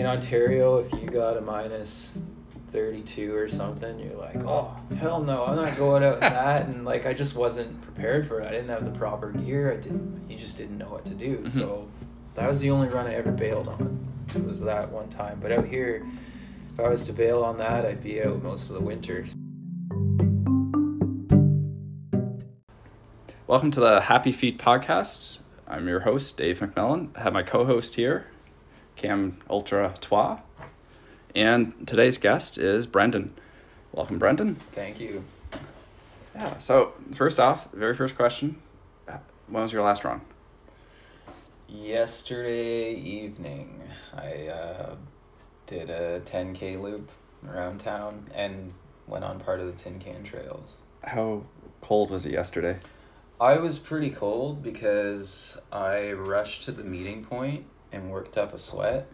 in Ontario, if you got a minus 32 or something, you're like, oh, hell no, I'm not going out in that. And like, I just wasn't prepared for it. I didn't have the proper gear. I didn't, you just didn't know what to do. Mhm. So that was the only run I ever bailed on. It was that one time. But out here, if I was to bail on that, I'd be out most of the winter. Welcome to the Happy Feet podcast. I'm your host, Dave McMillan. I have my co host here, Cam Ultra Trois. And today's guest is Brendan. Welcome, Brendan. Thank you. Yeah, so first off, very first question When was your last run? Yesterday evening, I uh, did a 10k loop around town and went on part of the Tin Can Trails. How cold was it yesterday? I was pretty cold because I rushed to the meeting point and worked up a sweat,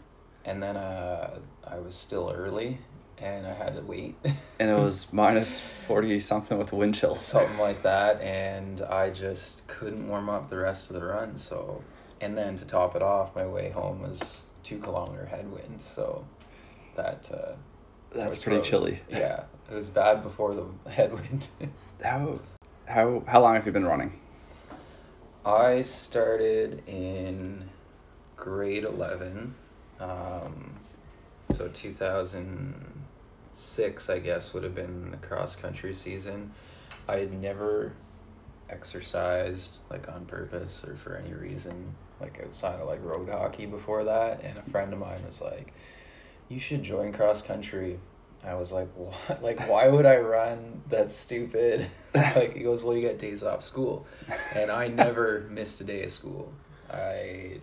and then uh, I was still early and I had to wait. And it was minus 40 something with wind chills. something like that, and I just couldn't warm up the rest of the run. So, and then to top it off, my way home was two kilometer headwind. So, that uh, That's pretty chilly. Yeah, it was bad before the headwind. How, how, how long have you been running? I started in grade 11. Um, so 2006, I guess, would have been the cross country season. I had never exercised like on purpose or for any reason, like outside of like road hockey before that. And a friend of mine was like, You should join cross country. I was like, What? Like, why would I run? That's stupid. like, he goes, Well, you get days off school and I never missed a day of school. I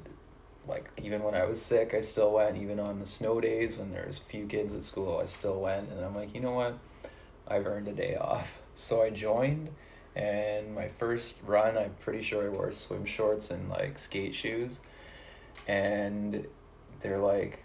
like even when I was sick, I still went. Even on the snow days when there was few kids at school, I still went. And I'm like, you know what? I've earned a day off. So I joined, and my first run, I'm pretty sure I wore swim shorts and like skate shoes, and they're like.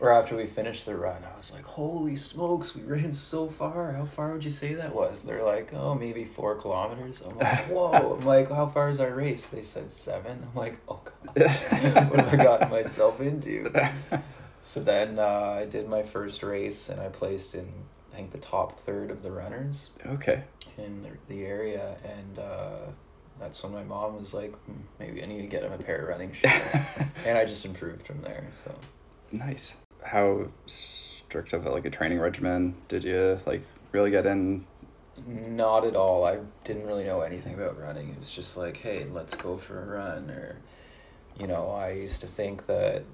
Or after we finished the run, I was like, "Holy smokes, we ran so far! How far would you say that was?" They're like, "Oh, maybe four kilometers." I'm like, "Whoa!" I'm like, "How far is our race?" They said seven. I'm like, "Oh god, what have I gotten myself into?" So then uh, I did my first race, and I placed in I think the top third of the runners okay. in the, the area, and uh, that's when my mom was like, "Hmm, "Maybe I need to get him a pair of running shoes," and I just improved from there. So. Nice. How strict of like a training regimen did you like really get in? Not at all. I didn't really know anything about running. It was just like, hey, let's go for a run. Or, you know, I used to think that,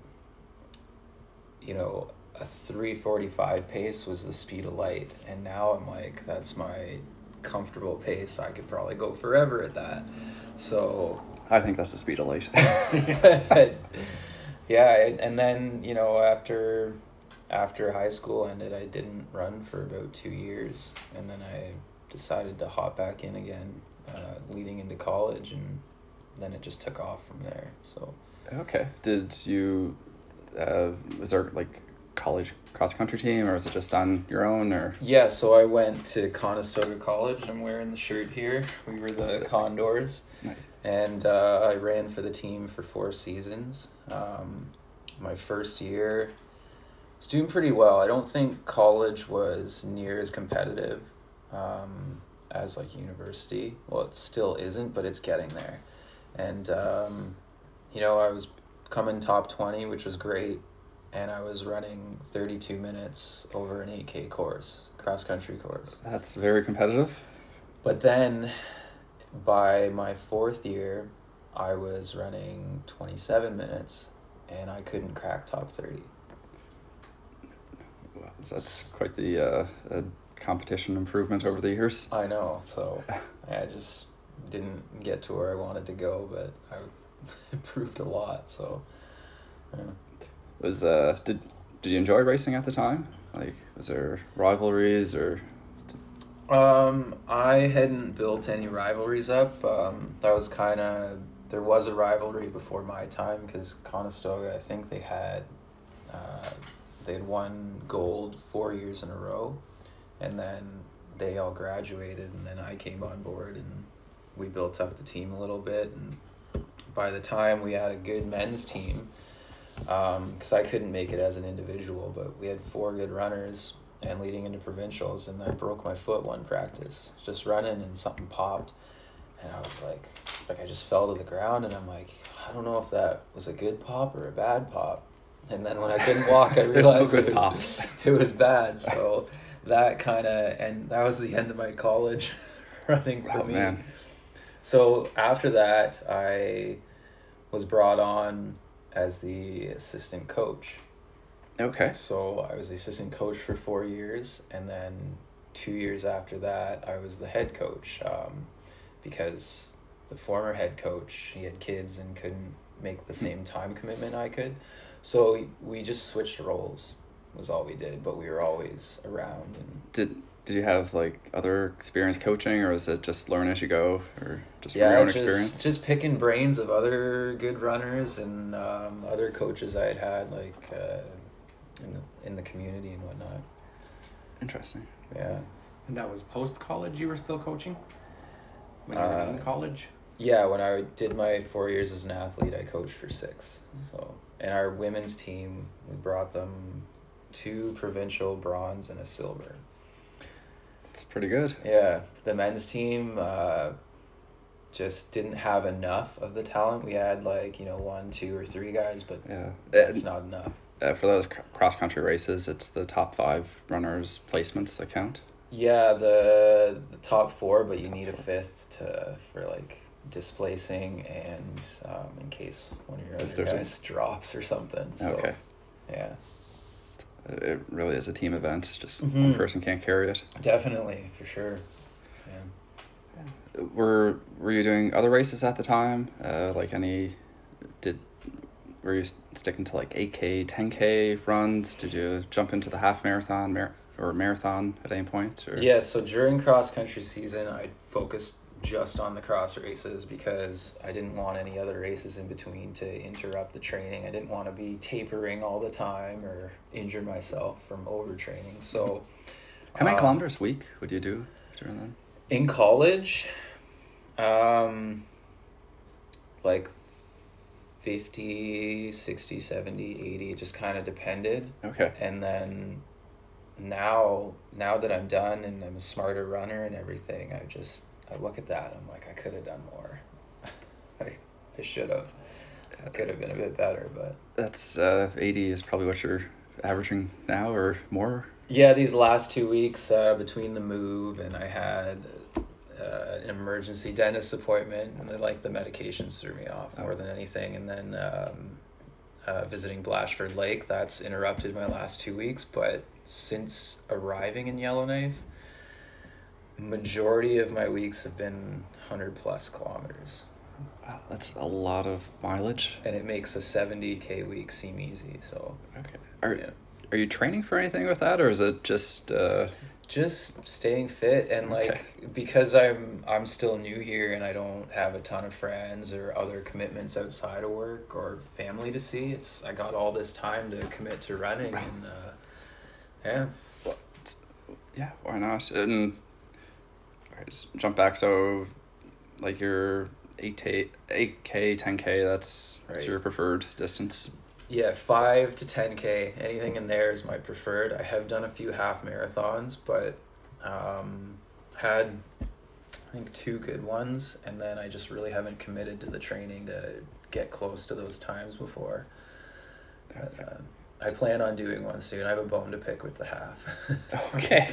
you know, a 345 pace was the speed of light. And now I'm like, that's my comfortable pace. I could probably go forever at that. So, I think that's the speed of light. yeah, and then, you know, after after high school ended, I didn't run for about two years, and then I decided to hop back in again, uh, leading into college, and then it just took off from there. So okay. Did you? Uh, was there like college cross country team, or was it just on your own? Or yeah, so I went to Conestoga College. I'm wearing the shirt here. We were the Condors, Nice. and uh, I ran for the team for four seasons. Um, my first year was doing pretty well. I don't think college was near as competitive um, as like university. Well, it still isn't, but it's getting there. And um, you know, I was coming top twenty, which was great, and I was running thirty two minutes over an eight k course, cross country course. that's very competitive. But then by my fourth year, I was running 27 minutes and I couldn't crack top 30. Well, That's quite the uh, uh, competition improvement over the years. I know, so I just didn't get to where I wanted to go, but I improved a lot. So, yeah. Was uh did did you enjoy racing at the time? Like was there rivalries or Um, I hadn't built any rivalries up. Um, that was kind of there was a rivalry before my time because Conestoga, I think they had, uh, they had won gold four years in a row, and then they all graduated, and then I came on board, and we built up the team a little bit, and by the time we had a good men's team, Um, because I couldn't make it as an individual, but we had four good runners and leading into provincials, and I broke my foot one practice, just running, and something popped, and I was like, like I just fell to the ground, and I'm like, I don't know if that was a good pop or a bad pop, and then when I couldn't walk, I realized no it was, pops. it was bad, so that kind of, and that was the end of my college running for Oh me. man. So after that, I was brought on as the assistant coach. Okay. So I was the assistant coach for four years, and then two years after that, I was the head coach um, because the former head coach he had kids and couldn't make the same time commitment I could. So we, we just switched roles was all we did, but we were always around and Did did you have like other experience coaching, or was it just learn as you go, or just from your own just, experience? Just picking brains of other good runners and um, other coaches I had had like uh, in the in the community and whatnot. Interesting. Yeah, And that was post college. You were still coaching when you were Uh, in college. yeah. When I did my four years as an athlete, I coached for six. So and our women's team, we brought them two provincial bronze and a silver. It's pretty good. Yeah, the men's team uh, just didn't have enough of the talent. We had like you know one, two, or three guys, but Yeah. Uh, not enough. uh, for those cross country races, it's the top five runners placements that count. Yeah, the the top four, but you need a fifth to for like displacing and um, in case one of your If other there's a- guys drops or something. So, Okay. Yeah, It really is a team event. Just one Mhm. person can't carry it. definitely for sure. Yeah. Were Were you doing other races at the time? Uh, like any? Did were you sticking to like eight k, ten k runs? Did you jump into the half marathon mar- or marathon at any point? Or? Yeah, so during cross country season, I focused just on the cross races because I didn't want any other races in between to interrupt the training. I didn't want to be tapering all the time or injure myself from overtraining. So, How many um, kilometers a week would you do during that? in college um like 50 60 70 80 it just kind of depended Okay. and then now now that i'm done and i'm a smarter runner and everything i just i look at that i'm like i could have done more i, I should have i could have been a bit better but That's uh, eighty is probably what you're averaging now or more. Yeah, these last two weeks uh, between the move and I had uh, an emergency dentist appointment and like the medications threw me off more Oh. than anything. And then um, uh, visiting Blachford Lake, that's interrupted my last two weeks. But since arriving in Yellowknife, majority of my weeks have been 100 plus kilometers. Wow, that's a lot of mileage. And it makes a 70k week seem easy. So, Okay. Are yeah. Are you training for anything with that, or is it just? Uh, just staying fit and like Okay. because i'm i'm still new here and i don't have a ton of friends or other commitments outside of work or family to see it's i got all this time to commit to running and uh yeah yeah, why not? And all right, just jump back. So, like your eight k, eight k, ten k. That's that's your preferred distance. yeah 5 to 10k anything in there is my preferred i have done a few half marathons but um had i think two good ones and then i just really haven't committed to the training to get close to those times before But, uh, I plan on doing one soon. I have a bone to pick with the half. Okay.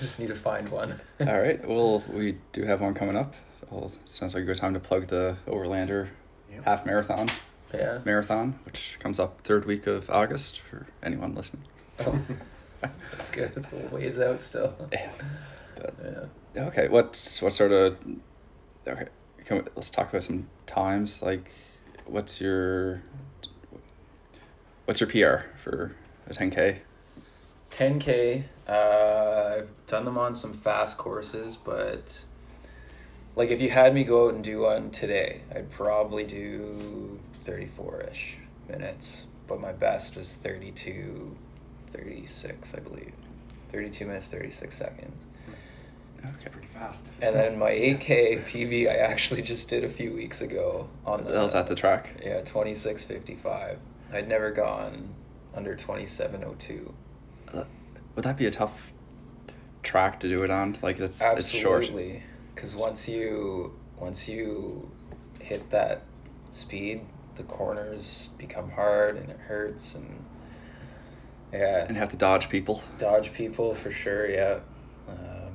Just need to find one. All right. Well, we do have one coming up. Well, sounds like a good time to plug the Overlander Yep. half marathon Yeah. marathon, which comes up third week of August for anyone listening. Oh, that's good. It's a little ways out still. Yeah. But, Yeah. okay. What what sort of? Okay. Can we, let's talk about some times. Like, what's your what's your PR for a ten k? 10K. Uh, I've done them on some fast courses, but like if you had me go out and do one today, I'd probably do 34 ish minutes. But my best was 32, 36, I believe. 32 minutes, 36 seconds. That's Okay. pretty fast. And then my 8K PB, I actually just did a few weeks ago on the. That was at the track. Yeah, 26.55. I'd never gone under twenty seven oh two. Would that be a tough track to do it on? Like it's it's short. Absolutely, because once you once you hit that speed, the corners become hard and it hurts and yeah, And have to dodge people. dodge people for sure. Yeah, um,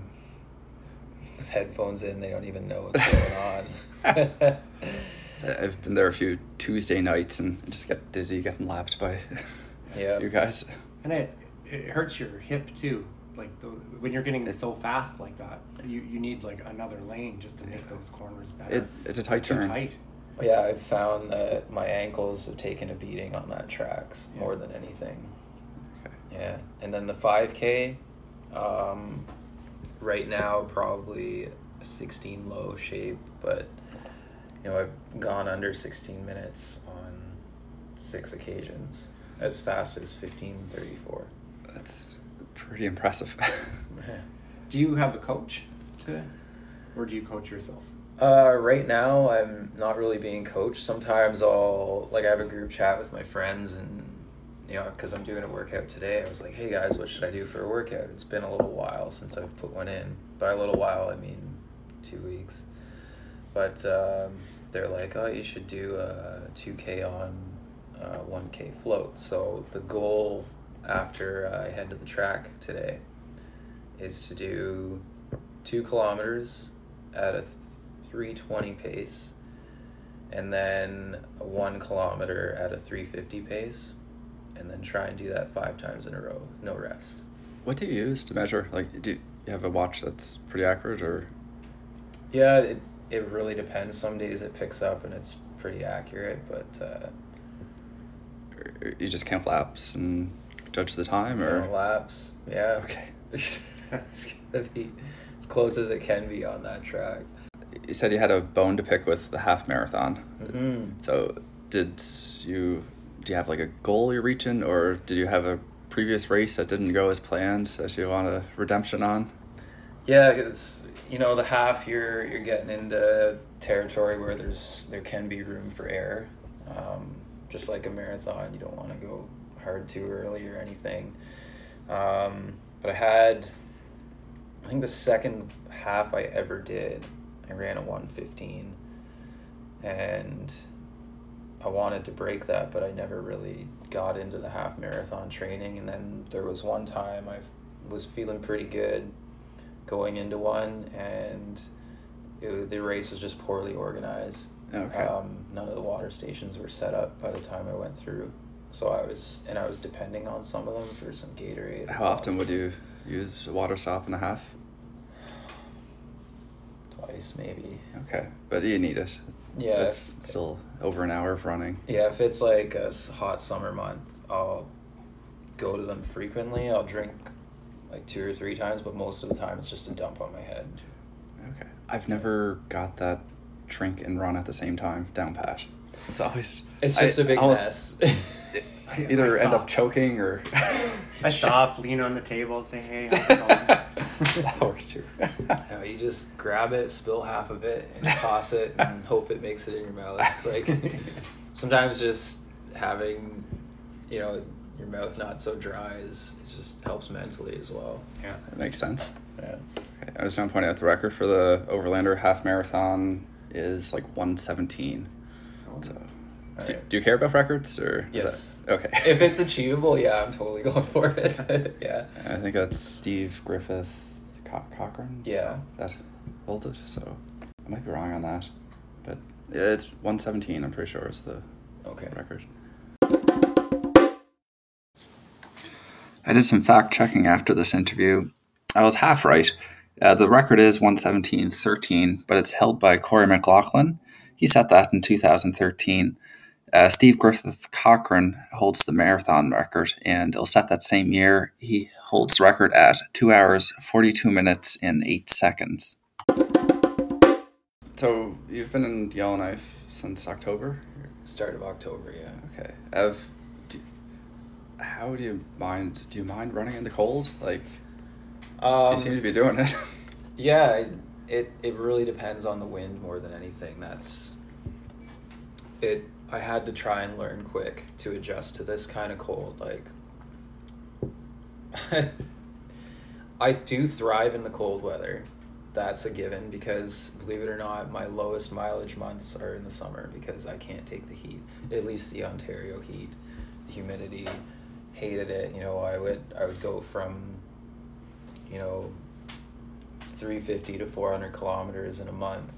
with headphones in, they don't even know what's going on. I've been there a few Tuesday nights and I just get dizzy getting lapped by Yeah. you guys. And it, it hurts your hip too. Like the, when you're getting so fast like that, you, you need like another lane just to make those corners better. It, it's a tight Too turn. tight. Yeah, I've found that my ankles have taken a beating on that tracks Yeah. more than anything. Okay. Yeah, and then the five k, um, right now probably a sixteen low shape, but you know I've gone under sixteen minutes on six occasions, as fast as fifteen thirty four. That's pretty impressive. Do you have a coach? To, or do you coach yourself? Uh, right now, I'm not really being coached. Sometimes I'll like I have a group chat with my friends, and you know, because I'm doing a workout today, I was like, "Hey guys, what should I do for a workout?" It's been a little while since I've put one in. By a little while, I mean two weeks. But um, they're like, "Oh, you should do a two k on uh, one k float." So the goal after I head to the track today is to do two kilometers at a 320 pace and then one kilometer at a 350 pace and then try and do that five times in a row no rest what do you use to measure? Like, do you have a watch that's pretty accurate, or yeah it, it really depends some days it picks up and it's pretty accurate but uh, you just count laps and judge the time, or laps yeah okay? it's gonna be as close as it can be on that track You said you had a bone to pick with the half marathon. mm-hmm. So, did you do you have like a goal you're reaching, or did you have a previous race that didn't go as planned that you want a redemption on? Yeah, it's you know the half you're you're getting into territory where there's there can be room for error. Um, just like a marathon, you don't want to go hard too early or anything. Um, but I had, I think the second half I ever did, I ran a one fifteen, and I wanted to break that, but I never really got into the half marathon training. And then there was one time I was feeling pretty good going into one, and it, the race was just poorly organized. Okay. Um, none of the water stations were set up by the time I went through, so I was and I was depending on some of them for some Gatorade. How often would you use a water stop and a half? Twice, maybe. Okay, but you need it. Yeah. It's still over an hour of running. Yeah, if it's like a hot summer month, I'll go to them frequently. I'll drink like two or three times, but most of the time it's just a dump on my head. Okay. I've never got that drink and run at the same time down pat. It's always It's just a big almost mess. Either I end up choking or I stop, lean on the table, say, "Hey, how's it going?" that works too. No, you just grab it, spill half of it, and toss it, and hope it makes it in your mouth. Like sometimes just having, you know, your mouth not so dry is it just helps mentally as well. yeah. That makes sense. Yeah. Okay, I just want to point out the record for the Overlander half marathon is like 117. So, do, do you care about records or is Yes. that okay? If it's achievable, yeah, I'm totally going for it. yeah. I think that's Steve Griffith Co- Cochran. Yeah. that holds it. So I might be wrong on that, but it's 117. I'm pretty sure is the Okay. record. I did some fact checking after this interview. I was half right. Uh, the record is 117.13, but it's held by Corey McLaughlin. He set that in 2013. Uh, Steve Griffith Cochran holds the marathon record, and he'll set that same year. He holds record at 2 hours, 42 minutes, and 8 seconds. So, you've been in Yellowknife since October? Start of October, yeah. Okay. Do, how do you mind? Do you mind running in the cold? Like, Um, you seem to be doing it. Yeah, it, it it really depends on the wind more than anything. That's it I had to try and learn quick to adjust to this kind of cold. Like I do thrive in the cold weather. That's a given because believe it or not, my lowest mileage months are in the summer because I can't take the heat. At least the Ontario heat, humidity, hated it. You know, I would I would go from you know 350 to 400 kilometers in a month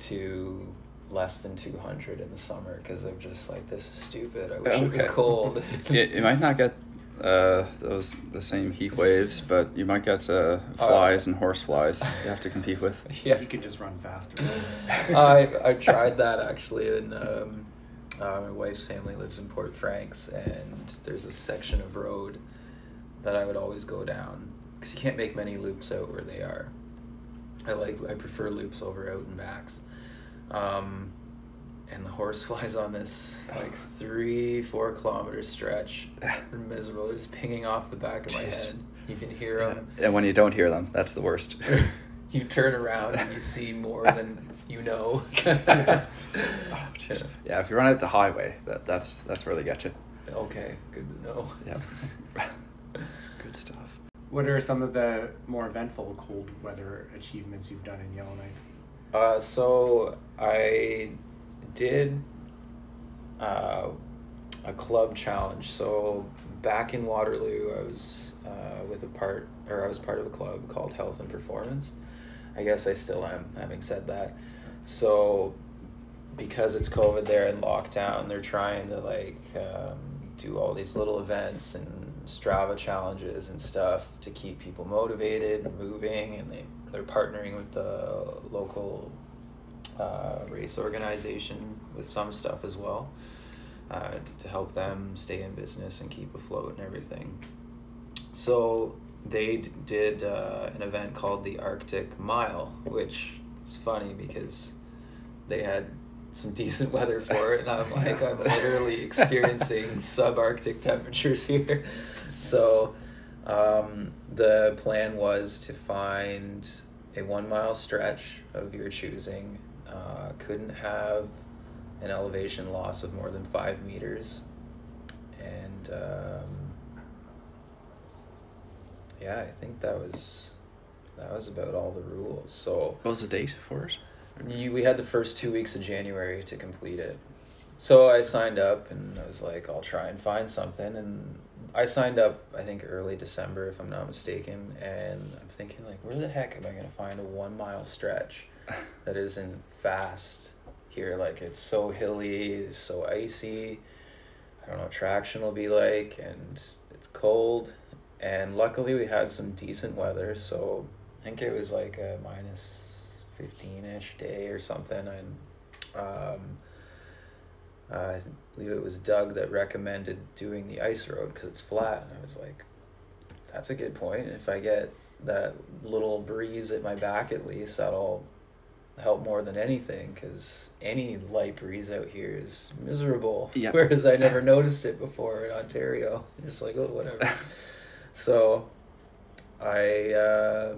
to less than 200 in the summer because I'm just like this is stupid. I wish it was cold. it, you might not get uh, those the same heat waves, but you might get uh, Oh. flies and horse flies you have to compete with. yeah. You could just run faster. I I tried that actually, and um, uh, my wife's family lives in Port Franks, and there's a section of road that I would always go down because you can't make many loops out where they are. I like I prefer loops over out and backs. Um, and the horse flies on this like three four kilometer stretch. They're miserable. They're just pinging off the back of my Jeez. head. You can hear them. And when you don't hear them, that's the worst. you turn around and you see more than you know. Oh, jeez. yeah, if you run out the highway, that, that's that's where they get you. Okay, good to know. Yeah. Good stuff. What are some of the more eventful cold weather achievements you've done in Yellowknife? Uh, so I did uh, a club challenge. So back in Waterloo, I was uh, with a part, or I was part of a club called Health and Performance. I guess I still am, having said that. So because it's COVID there and lockdown, they're trying to like um, do all these little events and Strava challenges and stuff to keep people motivated and moving, and they they're partnering with the local uh, race organization with some stuff as well uh, to help them stay in business and keep afloat and everything. So they d- did uh, an event called the Arctic Mile, which is funny because they had some decent weather for it, and I'm like, I'm literally experiencing subarctic temperatures here. So um, the plan was to find a one mile stretch of your choosing. Uh, couldn't have an elevation loss of more than five meters, and um, yeah, I think that was that was about all the rules. So What was the date for it? you, we had the first two weeks of January to complete it. So I signed up and I was like, I'll try and find something. And I signed up, I think, early December, if I'm not mistaken. And I'm thinking, like, where the heck am I going to find a one mile stretch that isn't fast here? Like, it's so hilly, it's so icy. I don't know what traction will be like. And it's cold. And luckily, we had some decent weather. So I think it was like a minus 15 ish day or something. And um, I believe it was Doug that recommended doing the ice road because it's flat. And I was like, that's a good point. If I get that little breeze at my back, at least, that'll help more than anything because any light breeze out here is miserable. Yep. Whereas I never noticed it before in Ontario. Just like, oh, whatever. so I, uh,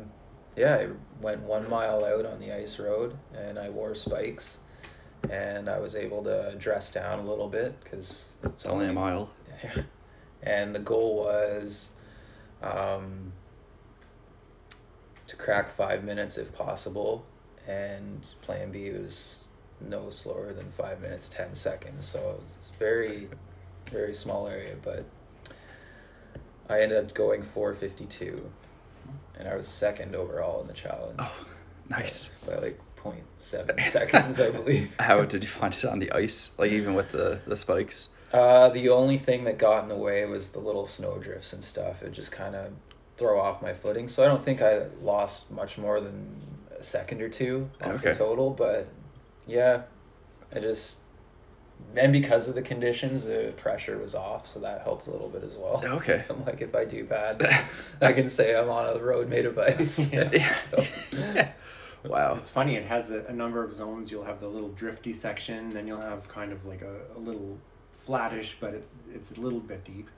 yeah, I went one mile out on the ice road and I wore spikes and I was able to dress down a little bit because It's only a mile. and the goal was um, to crack five minutes if possible, and plan B was no slower than five minutes ten seconds. So it's very, very small area, but I ended up going four fifty two, and I was second overall in the challenge. Oh, nice. by like 0.7 seconds, I believe. How did you find it on the ice? Like even with the, the spikes? Uh, the only thing that got in the way was the little snowdrifts and stuff. It just kind of throw off my footing. So I don't think I lost much more than a second or two off Okay. the total. But yeah, I just and because of the conditions, the pressure was off, so that helped a little bit as well. Okay. I'm like, if I do bad, I can say I'm on a road made of ice. Yeah. So- Wow. It's funny. It has a, a number of zones. You'll have the little drifty section, then you'll have kind of like a, a little flattish, but it's it's a little bit deep,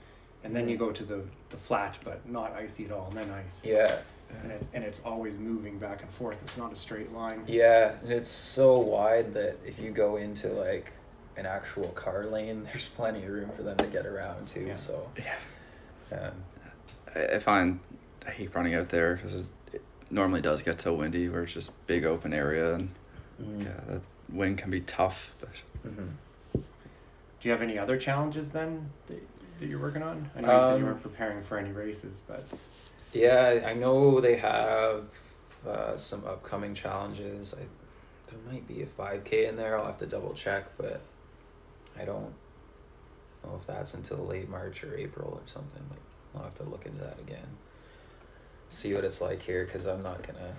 and then you mm-hmm. go to the the flat but not icy at all, and then ice. yeah. And it, and it's always moving back and forth. It's not a straight line. Yeah, and it's so wide that if you go into like an actual car lane, there's plenty of room for them to get around too. Yeah. So Yeah. um, I, I find I hate running out there because it normally does get so windy where it's just big open area and mm, yeah, that wind can be tough. But mhm. Do you have any other challenges then that, that you're working on? I know you said you Um, weren't preparing for any races, but Yeah, I know they have uh, some upcoming challenges. I, there might be a 5K in there. I'll have to double check, but I don't know if that's until late March or April or something. Like, I'll have to look into that again. See what it's like here, because I'm not gonna.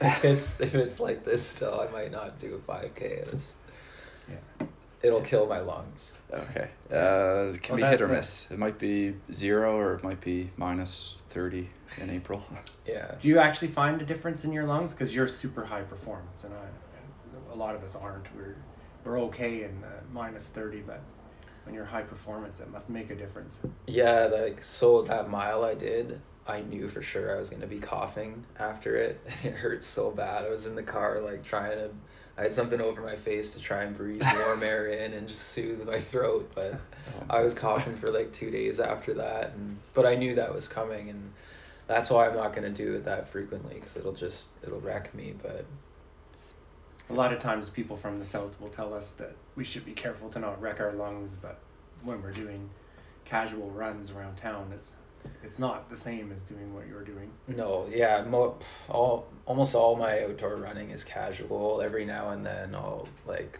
if it's if it's like this still, I might not do a 5K. It's, yeah. it'll kill my lungs. okay, uh, it can Well, be hit or miss. It might be zero or it might be minus thirty in April. Yeah. Do you actually find a difference in your lungs? Because you're super high performance, and I, and a lot of us aren't. We're we're okay in uh, minus thirty, but when you're high performance, it must make a difference. Yeah, like so that mile I did, I knew for sure I was gonna be coughing after it. And it hurt so bad. I was in the car like trying to I had something over my face to try and breathe warm air in and just soothe my throat, but I was coughing for like two days after that, and but I knew that was coming, and that's why I'm not gonna do it that frequently because it'll just it'll wreck me. But A lot of times, people from the south will tell us that we should be careful to not wreck our lungs, but when we're doing casual runs around town, it's it's not the same as doing what you're doing. no, yeah, mo- all almost all my outdoor running is casual. Every now and then I'll like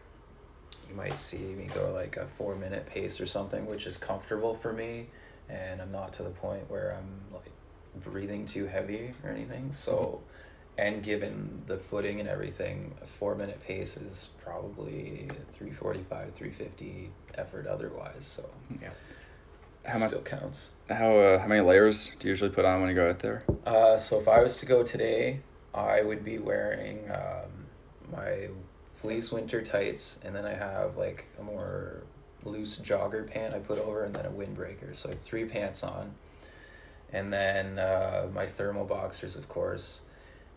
you might see me go like a four minute pace or something, which is comfortable for me, and I'm not to the point where I'm like breathing too heavy or anything. So, and given the footing and everything, a four minute pace is probably 345, 350 effort otherwise. So, Yeah. How much? still counts. How uh, how many layers do you usually put on when you go out there? Uh, so if I was to go today, I would be wearing um, my fleece winter tights, and then I have like a more loose jogger pant I put over, and then a windbreaker. So I have three pants on, and then uh, my thermal boxers, of course,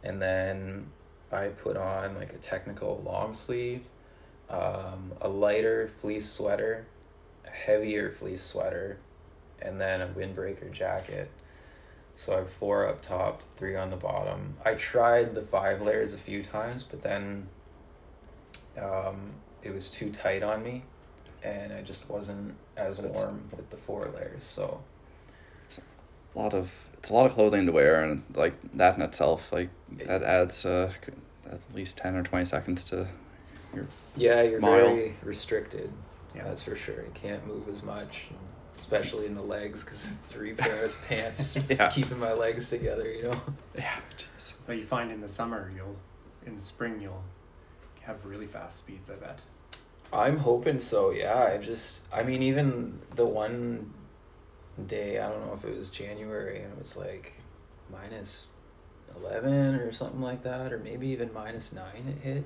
and then I put on like a technical long sleeve, um, a lighter fleece sweater, a heavier fleece sweater, and then a windbreaker jacket. So I have four up top, three on the bottom. I tried the five layers a few times, but then um, it was too tight on me, and I just wasn't as That's- warm with the four layers. So A lot of it's a lot of clothing to wear, and like that in itself, like that adds uh, at least ten or twenty seconds to your. yeah, you're Mile. very restricted. Yeah. That's for sure. You can't move as much, especially in the legs, because three pairs of pants Yeah. keeping my legs together. You know. Yeah, jeez. But you find in the summer, you'll in the spring you'll have really fast speeds. I bet. I'm hoping so. Yeah, I just, I mean, even the one day, I don't know if it was January, and it was like minus eleven or something like that, or maybe even minus nine. It hit,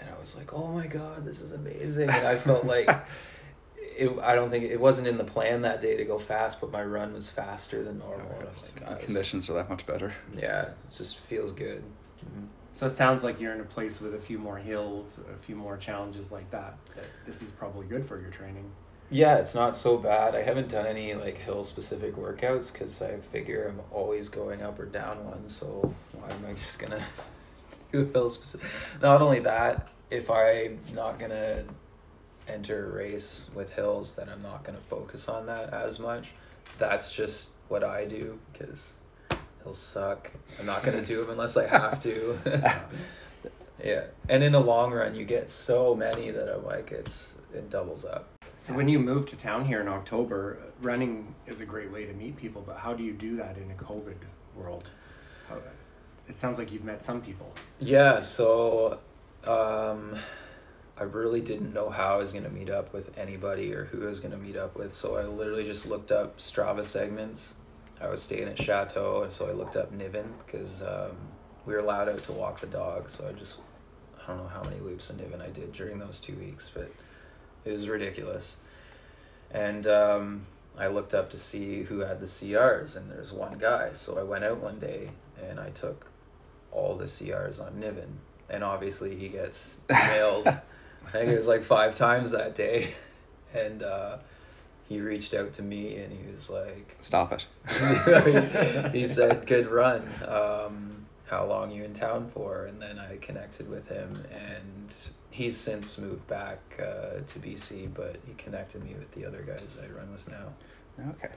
and I was like, "Oh my god, this is amazing!" And I felt like it. I don't think it wasn't in the plan that day to go fast, but my run was faster than oh normal. and I was like, "God, conditions are that much better. Yeah, it just feels good. Mm-hmm. So it sounds like you're in a place with a few more hills, a few more challenges like that. That this is probably good for your training. Yeah, it's not so bad. I haven't done any like hill specific workouts because I figure I'm always going up or down one. So why am I just gonna do hill specific? Not only that, if I'm not gonna enter a race with hills, then I'm not gonna focus on that as much. That's just what I do because hills suck. I'm not gonna do them unless I have to. yeah, and in the long run, you get so many that I'm like it's it doubles up. So when you moved to town here in October, running is a great way to meet people. But how do you do that in a COVID world? It sounds like you've met some people. Yeah, so um, I really didn't know how I was going to meet up with anybody or who I was going to meet up with. So I literally just looked up Strava segments. I was staying at Chateau, and so I looked up Niven because um, we were allowed out to walk the dog. So I just, I don't know how many loops in Niven I did during those two weeks, but it was ridiculous. And um, I looked up to see who had the CRs, and there's one guy. So I went out one day and I took all the CRs on Niven, and obviously he gets nailed I think it was like five times that day, and uh, he reached out to me and he was like, Stop it. he said, "Good run. Um, how long you in town for?" And then I connected with him, and he's since moved back uh, to BC, but he connected me with the other guys I run with now. Okay.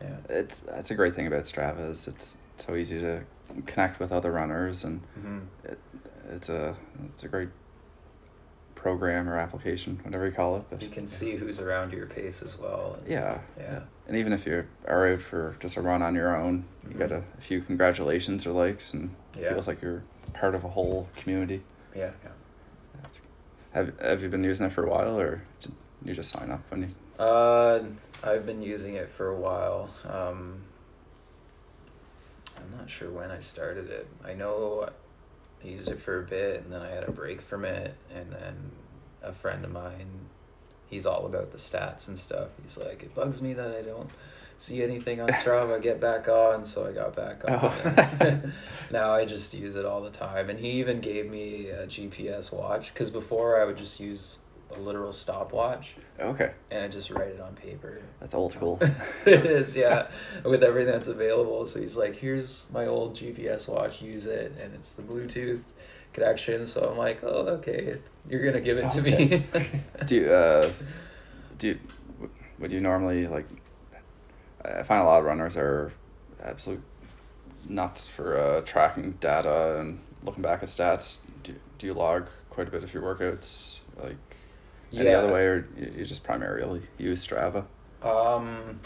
Yeah. It's that's a great thing about Strava is it's so easy to connect with other runners and hmm it, it's a it's a great program or application, whatever you call it. But You can see who's around your pace as well. and- yeah, Yeah. And even if you are out for just a run on your own, you Mhm. get a, a few congratulations or likes, and it feels like you're part of a whole community. Yeah. yeah. That's, have Have you been using it for a while, or did you just sign up when you? Uh, I've been using it for a while. Um, I'm not sure when I started it. I know I used it for a bit, and then I had a break from it, and then a friend of mine, he's all about the stats and stuff. He's like, it bugs me that I don't see anything on Strava. Get back on, so I got back on. Oh. now I just use it all the time, and he even gave me a GPS watch because before I would just use a literal stopwatch Okay, and I just write it on paper. that's old school. it is, yeah, with everything that's available. So he's like, "Here's my old GPS watch. Use it, and it's the Bluetooth connection." So I'm like, "Oh, okay, you're gonna give it to me." do you, uh, do you, would you normally like? I find a lot of runners are absolute nuts for uh, tracking data and looking back at stats. Do do you log quite a bit of your workouts, like yeah. any other way, or you you just primarily use Strava? Um,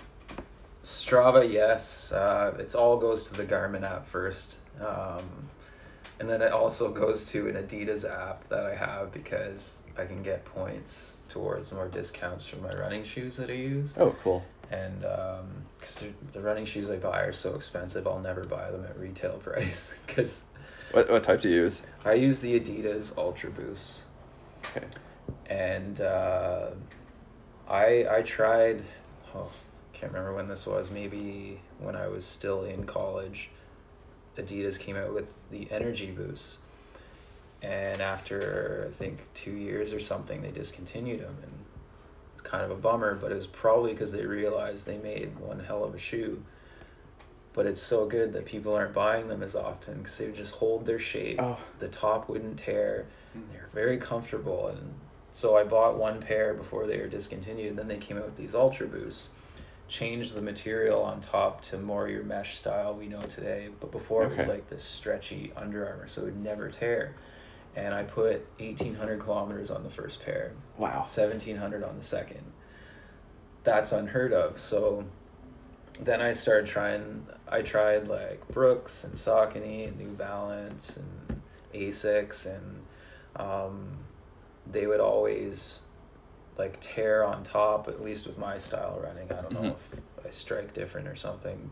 Strava, yes. Uh, it all goes to the Garmin app first. Um, and then it also goes to an Adidas app that I have because I can get points towards more discounts for my running shoes that I use. Oh, cool. And because the running shoes I buy are so expensive, I'll never buy them at retail price because What what type do you use? I use the Adidas Ultra Boost Okay. and uh, I I tried. Oh, can't remember when this was. Maybe when I was still in college. Adidas came out with the Energy Boost, and after I think two years or something, they discontinued them, and it's kind of a bummer. But it was probably because they realized they made one hell of a shoe. But it's so good that people aren't buying them as often because they would just hold their shape. Oh. The top wouldn't tear. Hmm. They're very comfortable, and so I bought one pair before they were discontinued. Then they came out with these Ultra Boosts, changed the material on top to more your mesh style we know today. But before it was like this stretchy Under Armour, so it would never tear. And I put eighteen hundred kilometers on the first pair, Wow. seventeen hundred on the second. That's unheard of. So then I started trying. I tried like Brooks and Saucony and New Balance and Asics, and um, they would always like tear on top. At least with my style of running, I don't know Mhm. if I strike different or something,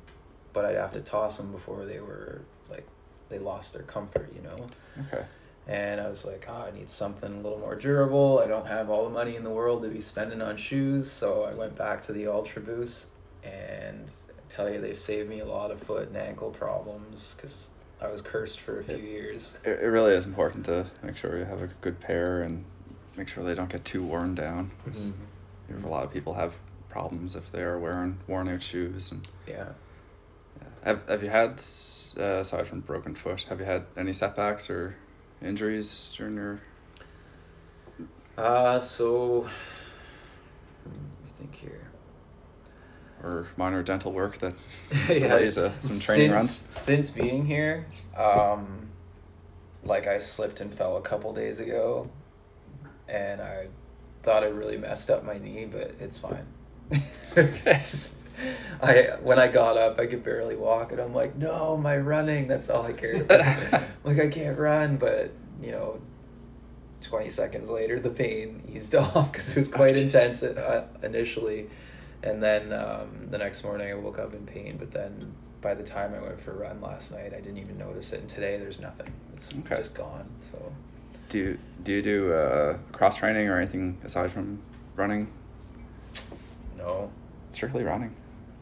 but I'd have to toss them before they were like they lost their comfort. You know. Okay. And I was like, oh, I need something a little more durable. I don't have all the money in the world to be spending on shoes. So I went back to the Ultra Boost and I tell you, they've saved me a lot of foot and ankle problems because I was cursed for a few years. It, it really is important to make sure you have a good pair and make sure they don't get too worn down. 'cause you know, a lot of people have problems if they are wearing worn out shoes. And Yeah. yeah. have have you had uh, aside from broken foot, have you had any setbacks or injuries during your? Uh, so, let me think here. or minor dental work that Yeah. delays uh, some training since, runs? Since being here, um, like I slipped and fell a couple days ago, and I thought I really messed up my knee, but it's fine. it's just, I when I got up, I could barely walk, and I'm like, no, my running. That's all I care about. like I can't run, but you know. 20 seconds later, the pain eased off because it was quite jeez. intense uh, initially. And then um, the next morning I woke up in pain, but then by the time I went for a run last night, I didn't even notice it. And today there's nothing. It's Okay. just gone. So Do you, do you do uh, cross training or anything aside from running? no, Strictly running.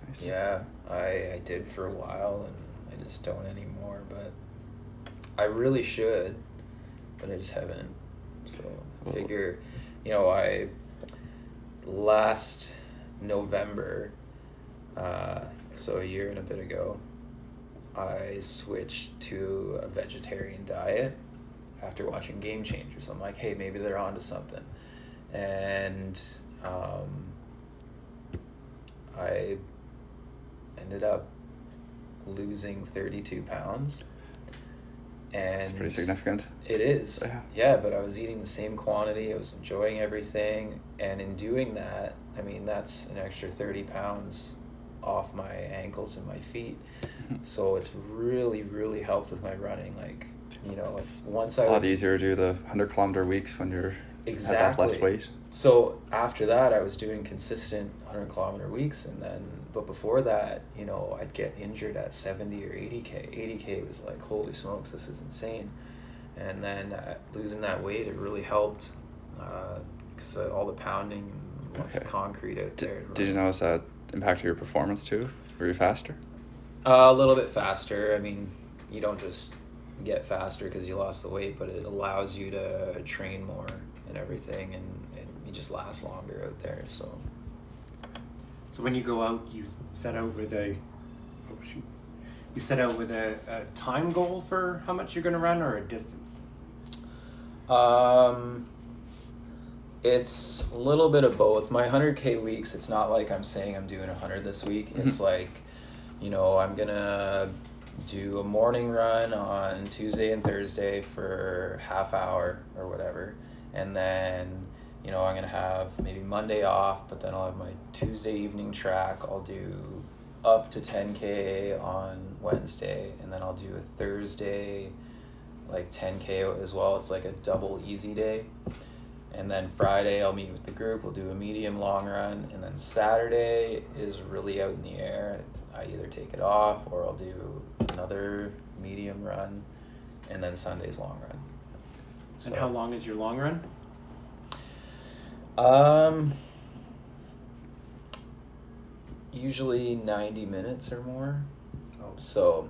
Nice. yeah, I I did for a while, and I just don't anymore. But I really should, but I just haven't. So figure, you know, I last November, uh, so a year and a bit ago, I switched to a vegetarian diet after watching Game Changers. I'm like, hey, maybe they're onto something, and um, I ended up losing 32 pounds. And It's pretty significant. it is. Yeah. Yeah, but I was eating the same quantity. I was enjoying everything. And in doing that, I mean, that's an extra 30 pounds off my ankles and my feet. Mhm. So it's really, really helped with my running. Like, you know, It's once a I lot easier to do the 100 kilometer weeks when you're have that less Exactly. weight. So after that, I was doing consistent 100 kilometer weeks, and then, but before that, you know, I'd get injured at 70 or 80k. 80k was like, holy smokes, this is insane. And then uh, losing that weight, it really helped because uh, all the pounding, and lots Okay. of concrete out there. Did, did you notice that impacted your performance too? Were you faster? Uh, a little bit faster. I mean, you don't just get faster because you lost the weight, but it allows you to train more and everything, and, and you just last longer out there. So. So when you go out, you set out with a oh shoot, you set out with a, a time goal for how much you're going to run or a distance. Um, it's a little bit of both. My 100k weeks, it's not like I'm saying I'm doing 100 this week. It's Mhm. like, you know, I'm gonna do a morning run on Tuesday and Thursday for half hour or whatever, and then you know I'm gonna have maybe Monday off, but then I'll have my Tuesday evening track. I'll do up to 10k on Wednesday, and then I'll do a Thursday like 10k as well. It's like a double easy day. And then Friday I'll meet with the group. We'll do a medium long run, and then Saturday is really out in the air. I either take it off or I'll do another medium run, and then Sunday's long run. And how long is your long run? Um, usually ninety minutes or more. Oh, So,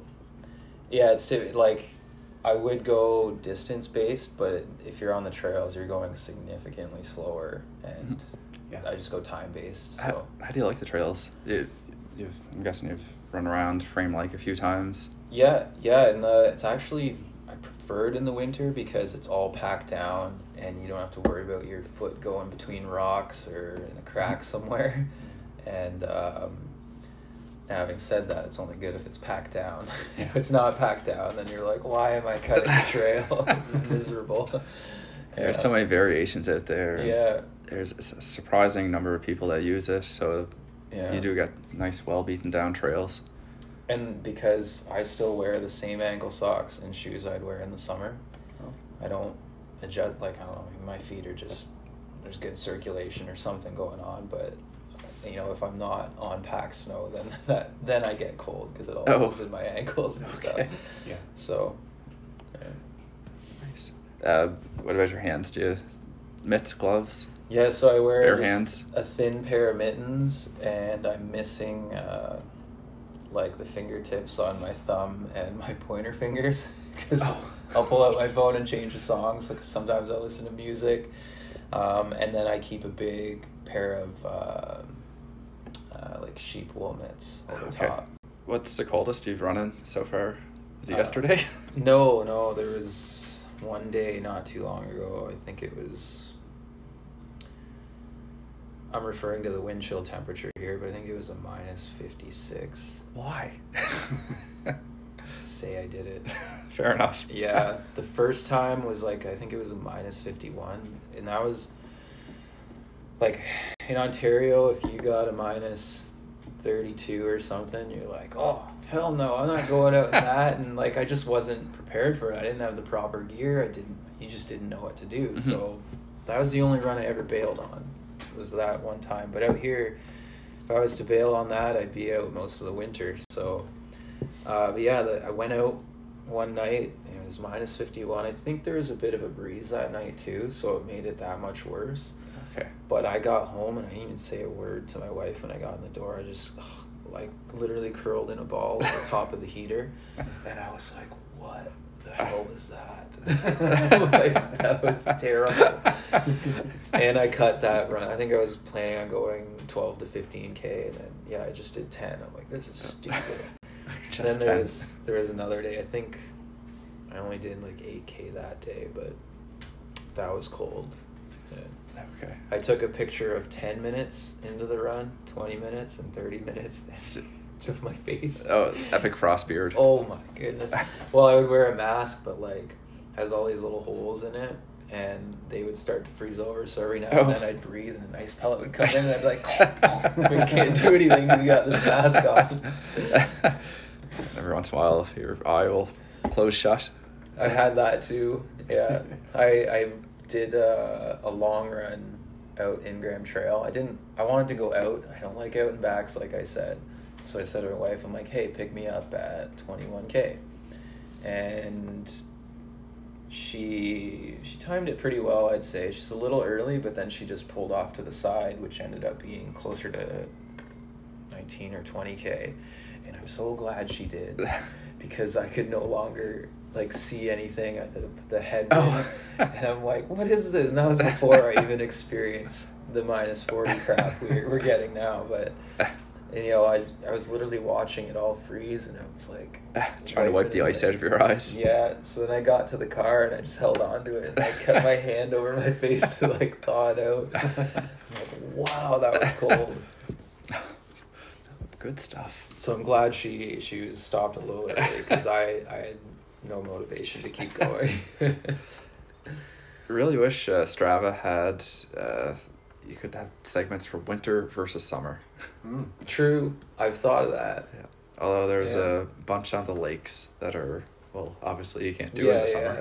yeah, it's typ- like I would go distance based, but if you're on the trails, you're going significantly slower, and Yeah. I just go time based. How, So how do you like the trails? You, you've, I'm guessing you've run around Frame Lake a few times. yeah, yeah, and the it's actually I prefer it in the winter because it's all packed down, and you don't have to worry about your foot going between rocks or in a crack somewhere. And um, having said that, it's only good if it's packed down. if it's not packed down, then you're like, why am I cutting the trail? this is miserable. There's Yeah. so many variations out there. Yeah, There's a surprising number of people that use it, so yeah. you do get nice, well beaten down trails. And because I still wear the same ankle socks and shoes I'd wear in the summer, Oh. I don't adjust. Like I don't know, my feet are just there's good circulation or something going on. But you know, if I'm not on packed snow, then that then I get cold because it all Oh. goes in my ankles and stuff. Yeah. So, yeah. Nice. Uh, what about your hands? Do you mitts, gloves? Yeah, so I wear Bare hands? a thin pair of mittens, and I'm missing uh, like the fingertips on my thumb and my pointer fingers because Oh. I'll pull out my phone and change the songs. Because sometimes I listen to music, um, and then I keep a big pair of uh, uh, like sheep wool mitts over Okay. top. What's the coldest you've run in so far? Was it Uh, yesterday? No, no, there was one day not too long ago. I think it was. I'm referring to the wind chill temperature here, but I think it was a minus 56. Why? Say I did it. Fair enough. Yeah, the first time was like, I think it was a minus 51. And that was like in Ontario, if you got a minus 32 or something, you're like, oh, hell no, I'm not going out in that. And like, I just wasn't prepared for it. I didn't have the proper gear. I didn't, you just didn't know what to do. Mhm. So that was the only run I ever bailed on, was that one time. But out here, if I was to bail on that, I'd be out most of the winter. So, uh, but yeah, the, I went out one night and it was minus 51. I think there was a bit of a breeze that night too, so it made it that much worse. Okay. But I got home and I didn't even say a word to my wife when I got in the door. I just ugh, like literally curled in a ball at the top of the heater, and I was like, "What the hell was that? like, that was terrible. and I cut that run. I think I was planning on going 12 to 15k, and then yeah, I just did 10. I'm like, this is oh. stupid. Just then there 10. was there was another day. I think I only did like 8k that day, but that was cold. Yeah. Okay. I took a picture of 10 minutes into the run, 20 minutes, and 30 minutes of my face. Oh, epic frost beard. Oh my goodness. Well, I would wear a mask, but like has all these little holes in it, and they would start to freeze over. So every now Oh. and then I'd breathe, and an ice pellet would come in, and I'd be like, we can't do anything because you got this mask on. Every once in a while, your eye will close shut. I had that too. Yeah, I I did uh, a long run out Ingraham Trail. I didn't. I wanted to go out. I don't like out and backs, like I said. So I said to my wife, I'm like, hey, pick me up at 21k, and she she timed it pretty well, I'd say. She's a little early, but then she just pulled off to the side, which ended up being closer to 19 or 20k, and I'm so glad she did because I could no longer like see anything at the, the head. Oh. and I'm like, what is this? And that was before I even experienced the minus 40 crap we're, we're getting now. But, and, you know, I, I was literally watching it all freeze and I was like, Trying to wipe the ice out of your eyes. Yeah, so then I got to the car and I just held on to it and I kept my hand over my face to like thaw it out. Like, wow, that was cold. Good stuff. So I'm glad she she was stopped a little early because I I had no motivation to keep going. Really wish uh, Strava had. Uh, you could have segments for winter versus summer. Mm. True, I've thought of that. Yeah. Although there's Yeah. a bunch on the lakes that are well, obviously you can't do yeah, in the yeah.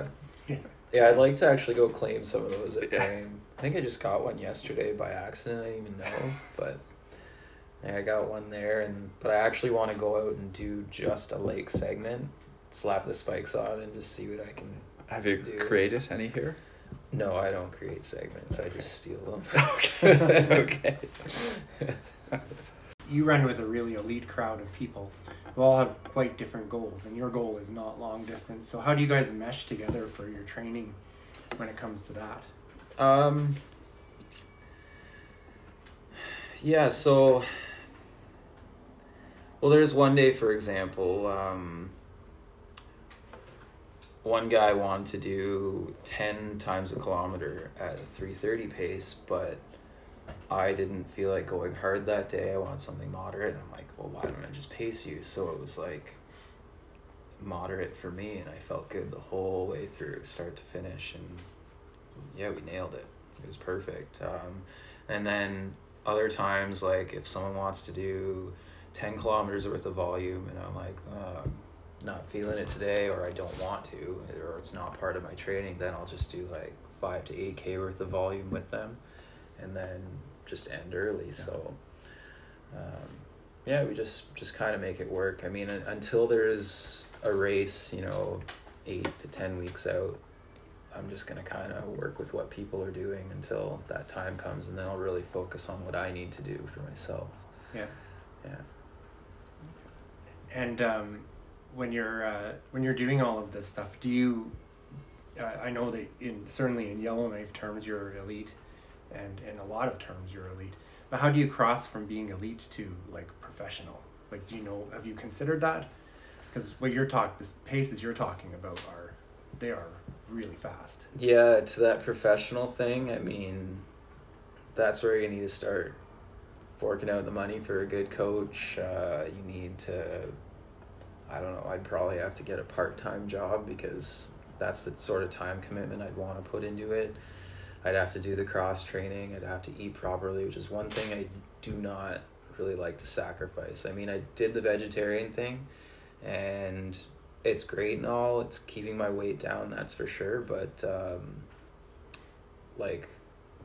summer. Yeah, I'd like to actually go claim some of those at Yeah. Frame. I think I just got one yesterday by accident. I didn't even know, but yeah, I got one there. And but I actually want to go out and do just a lake segment, slap the spikes on, and just see what I can. Have you do. created any here? No, I don't create segments. I just steal them. Okay. okay. You run with a really elite crowd of people who all have quite different goals, and your goal is not long distance. So, how do you guys mesh together for your training when it comes to that? Um. Yeah. So. Well, there's one day, for example, um, one guy wanted to do ten times a kilometer at a three thirty pace, but I didn't feel like going hard that day. I wanted something moderate. And I'm like, well, why don't I just pace you? So it was like moderate for me, and I felt good the whole way through, start to finish, and yeah, we nailed it. It was perfect. Um, and then other times, like if someone wants to do 10 kilometers worth of volume, and I'm like, uh, not feeling it today, or I don't want to, or it's not part of my training, then I'll just do like 5 to 8K worth of volume with them, and then just end early. So, um, yeah, we just, just kind of make it work. I mean, until there's a race, you know, eight to 10 weeks out, I'm just gonna kind of work with what people are doing until that time comes, and then I'll really focus on what I need to do for myself. Yeah. Yeah. And um, when you're uh, when you're doing all of this stuff, do you? Uh, I know that in certainly in Yellowknife terms you're elite, and in a lot of terms you're elite. But how do you cross from being elite to like professional? Like, do you know? Have you considered that? Because what you're talking, the paces you're talking about are, they are really fast. Yeah, to that professional thing, I mean, that's where you need to start forking out the money for a good coach. Uh, you need to, I don't know, I'd probably have to get a part time job because that's the sort of time commitment I'd want to put into it. I'd have to do the cross training, I'd have to eat properly, which is one thing I do not really like to sacrifice. I mean, I did the vegetarian thing and it's great and all it's keeping my weight down that's for sure but um like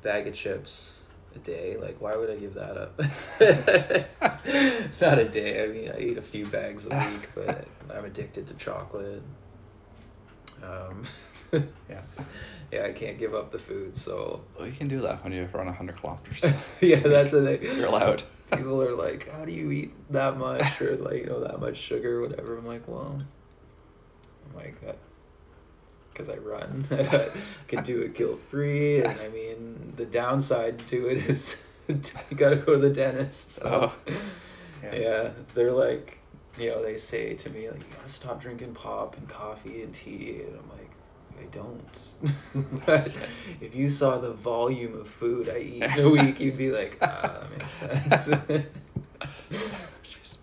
bag of chips a day? Like why would i give that up? Not a day. I mean i eat a few bags a week but i'm addicted to chocolate. Um Yeah. yeah i can't give up the food so. Well, you can do that when you run 100 kilometers. yeah that's the thing. You're allowed. people are like how do you eat that much? Or like you know that much sugar or whatever. I'm like well I'm like uh, because I run. I can do it guilt free, and I mean the downside to it is you gotta go to the dentist. So. Oh. Yeah. Yeah. they're like, you know, they say to me like, you gotta stop drinking pop and coffee and tea, and I'm like. I don't. but if you saw the volume of food I eat in a week, you'd be like, ah, that makes sense. Jeez.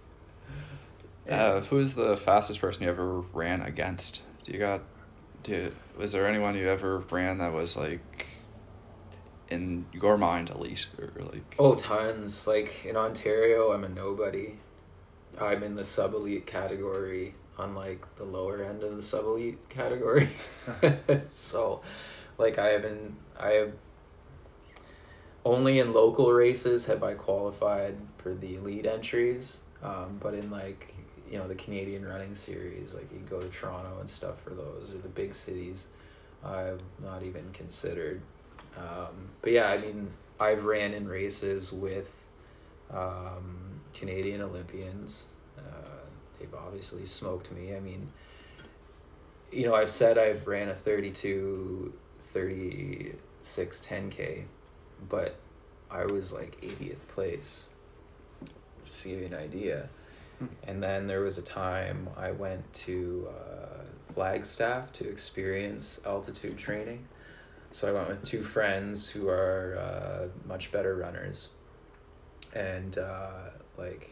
Uh, who's the fastest person you ever ran against? Do you got? Do was there anyone you ever ran that was like in your mind elite or like? Oh, tons. Like in Ontario, I'm a nobody. I'm in the sub elite category on like the lower end of the sub elite category. so, like, I haven't, I have only in local races have I qualified for the elite entries. Um, but in like, you know, the Canadian running series, like you go to Toronto and stuff for those or the big cities, I've not even considered. Um, but yeah, I mean, I've ran in races with um, Canadian Olympians. Uh, they've obviously smoked me. I mean, you know, I've said I've ran a 32, 36, 10K, but I was like 80th place, just to give you an idea. And then there was a time I went to uh, Flagstaff to experience altitude training. So I went with two friends who are uh, much better runners. And uh, like,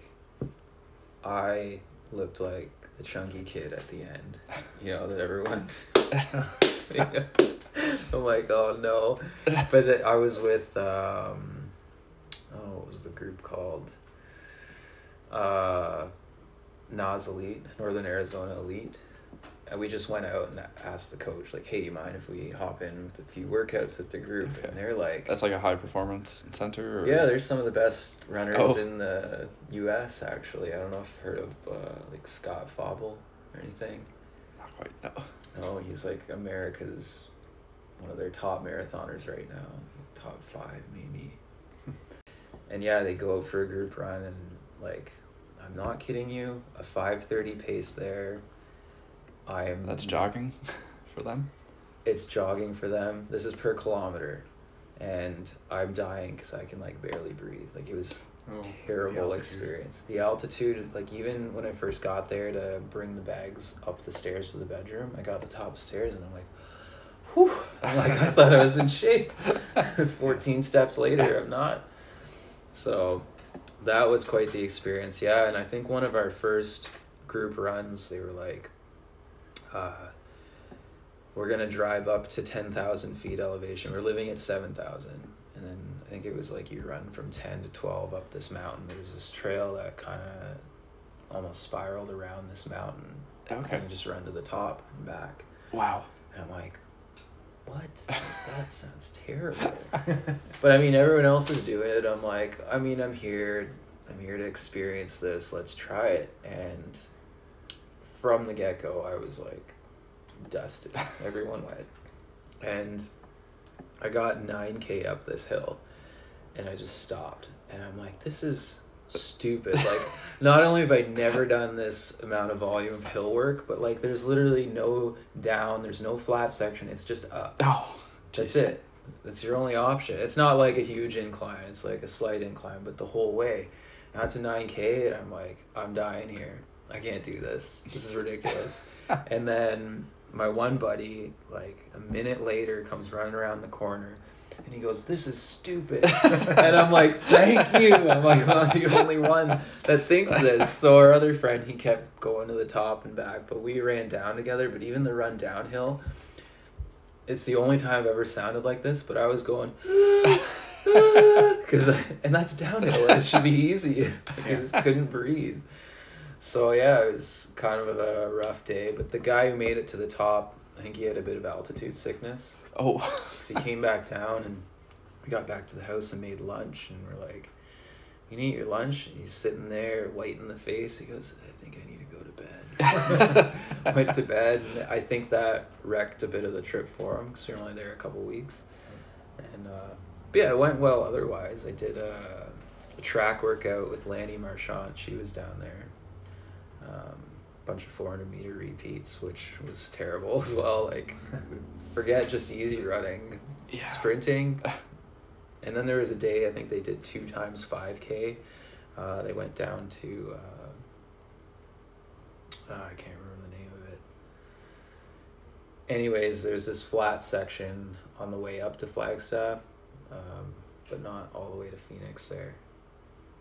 I looked like the chunky kid at the end, you know, that everyone. I'm like, oh no. But I was with, um, oh, what was the group called? Uh, NAZ Elite, Northern Arizona Elite. And we just went out and asked the coach, like, hey, you mind if we hop in with a few workouts with the group? Okay. And they're like, That's like a high performance center. Or? yeah, there's some of the best runners Oh. in the U.S. Actually, I don't know if you've heard of uh, like Scott Fauble or anything. not quite. No. No, he's like America's one of their top marathoners right now, top five maybe. and yeah, they go out for a group run and like, I'm not kidding you, a five thirty pace there. I'm That's jogging for them. it's jogging for them. This is per kilometer, and I'm dying because I can like barely breathe. Like it was Oh, terrible altitude. experience. The altitude, like even when I first got there to bring the bags up the stairs to the bedroom, I got the top stairs and I'm like, whew. I'm like, I thought I was in shape. 14 steps later, I'm not. So that was quite the experience. Yeah, and I think one of our first group runs, they were like, uh, we're gonna drive up to ten thousand feet elevation. We're living at seven thousand, and then I think it was like you run from ten to twelve up this mountain. There's this trail that kind of almost spiraled around this mountain, Okay. and just run to the top and back. Wow. And I'm like, what? that sounds terrible. but I mean, everyone else is doing it. I'm like, I mean, I'm here. I'm here to experience this. Let's try it. And from the get go, I was like, dusted. Everyone went. And I got 9K up this hill. And I just stopped. And I'm like, this is stupid. Like, not only have I never done this amount of volume of hill work, but like, there's literally no down, there's no flat section. It's just up. Oh. That's jeez. it. That's your only option. It's not like a huge incline. It's like a slight incline, but the whole way. Now to 9K, and I'm like, I'm dying here. I can't do this. This is ridiculous. and then my one buddy, like a minute later, comes running around the corner. And he goes, "This is stupid," and I'm like, "Thank you." I'm like, "I'm the only one that thinks this." So our other friend, he kept going to the top and back, but we ran down together. But even the run downhill, it's the only time I've ever sounded like this, but I was going because and that's downhill. It should be easy. I just couldn't breathe. So yeah, it was kind of a rough day. But the guy who made it to the top, I think he had a bit of altitude sickness. Oh. So he came back down, and we got back to the house and made lunch, and we're like, "You need your lunch?" And he's sitting there, white in the face. He goes, "I think I need to go to bed." Went to bed, and I think that wrecked a bit of the trip for him because we were only there a couple weeks. And uh, but yeah, it went well. Otherwise, I did a, a track workout with Lanni Marchant. She was down there. Bunch of 400 meter repeats, which was terrible as well. Like, forget just easy running, Yeah. sprinting. And then there was a day I think they did two times 5K. Uh, they went down to uh, uh, I can't remember the name of it. Anyways, there's this flat section on the way up to Flagstaff, um, but not all the way to Phoenix. There,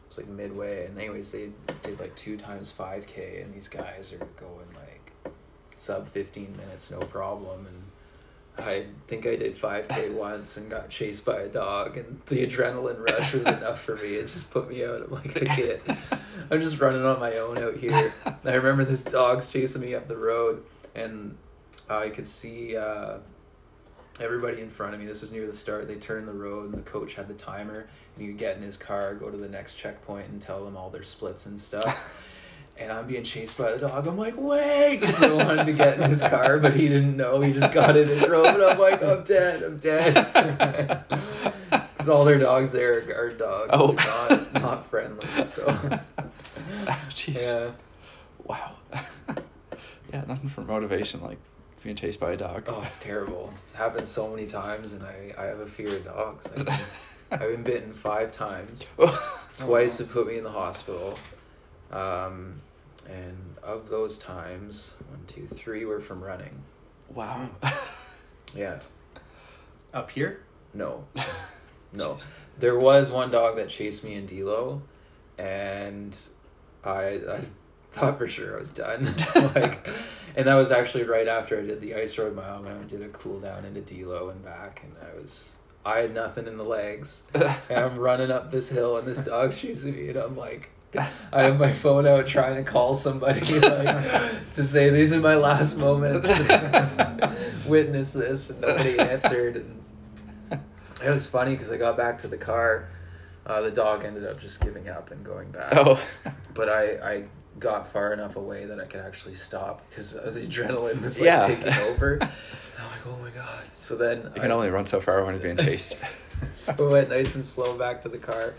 it's like midway. And anyways, they did like two times 5K, and these guys are going like sub 15 minutes, no problem. And I think I did 5K once and got chased by a dog, and the adrenaline rush was enough for me. It just put me out of like kid. I'm just running on my own out here. And I remember this dog's chasing me up the road, and I could see uh, everybody in front of me. This was near the start. They turned the road, and the coach had the timer. And you get in his car, go to the next checkpoint, and tell them all their splits and stuff. And I'm being chased by the dog. I'm like, wait! Because I wanted to get in his car, but he didn't know. He just got in and drove, and I'm like, I'm dead, I'm dead. Because all their dogs there are guard dogs. Oh. Not, not friendly. So, oh, Jeez. yeah. Wow. yeah, nothing for motivation like being chased by a dog. Oh, it's terrible. It's happened so many times, and I, I have a fear of dogs. I mean, I've been bitten five times. Twice it put me in the hospital. Um, and of those times, one, two, three were from running. wow. Yeah. Up here? No. No. Jeez. There was one dog that chased me in Dettah, and I I thought for sure I was done. like, and that was actually right after I did the ice road mile And I did a cool down into Dettah and back, and I was I had nothing in the legs, and I'm running up this hill, and this dog's chasing me, and I'm like. I have my phone out trying to call somebody like, to say these are my last moments. Witness this, and nobody answered. And it was funny because I got back to the car. Uh, the dog ended up just giving up and going back. oh. But I, I got far enough away that I could actually stop because the adrenaline was like Yeah. taking over. I'm like, oh my god. So then You can I, only run so far when you're being chased. so I went nice and slow back to the car,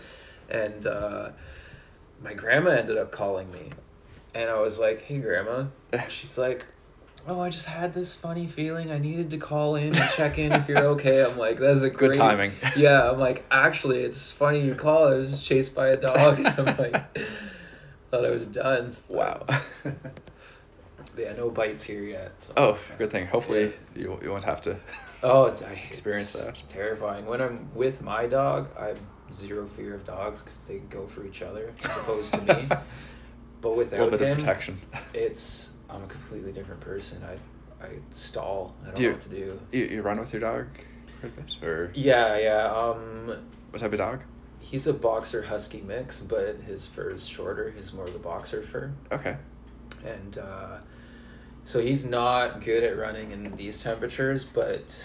and uh, my grandma ended up calling me, and I was like, "Hey, grandma." She's like, "Oh, I just had this funny feeling. I needed to call in and check in if you're okay." I'm like, "That's a Good great timing. Yeah, I'm like, actually, it's funny you call. I was chased by a dog. I'm like, thought I was done. Wow. Yeah, no bites here yet. So. Oh, good thing. Hopefully you, you won't have to. Oh, it's I Experience it's that. Terrifying. When I'm with my dog, I have zero fear of dogs because they go for each other as opposed to me. But A little bit him, of protection. it's I'm a completely different person. I I stall. I don't Do you- know what to do. You, you run with your dog? Or Yeah, yeah. Um, what type of dog? He's a boxer husky mix, but his fur is shorter. He's more of the boxer fur. Okay. and uh, so he's not good at running in these temperatures but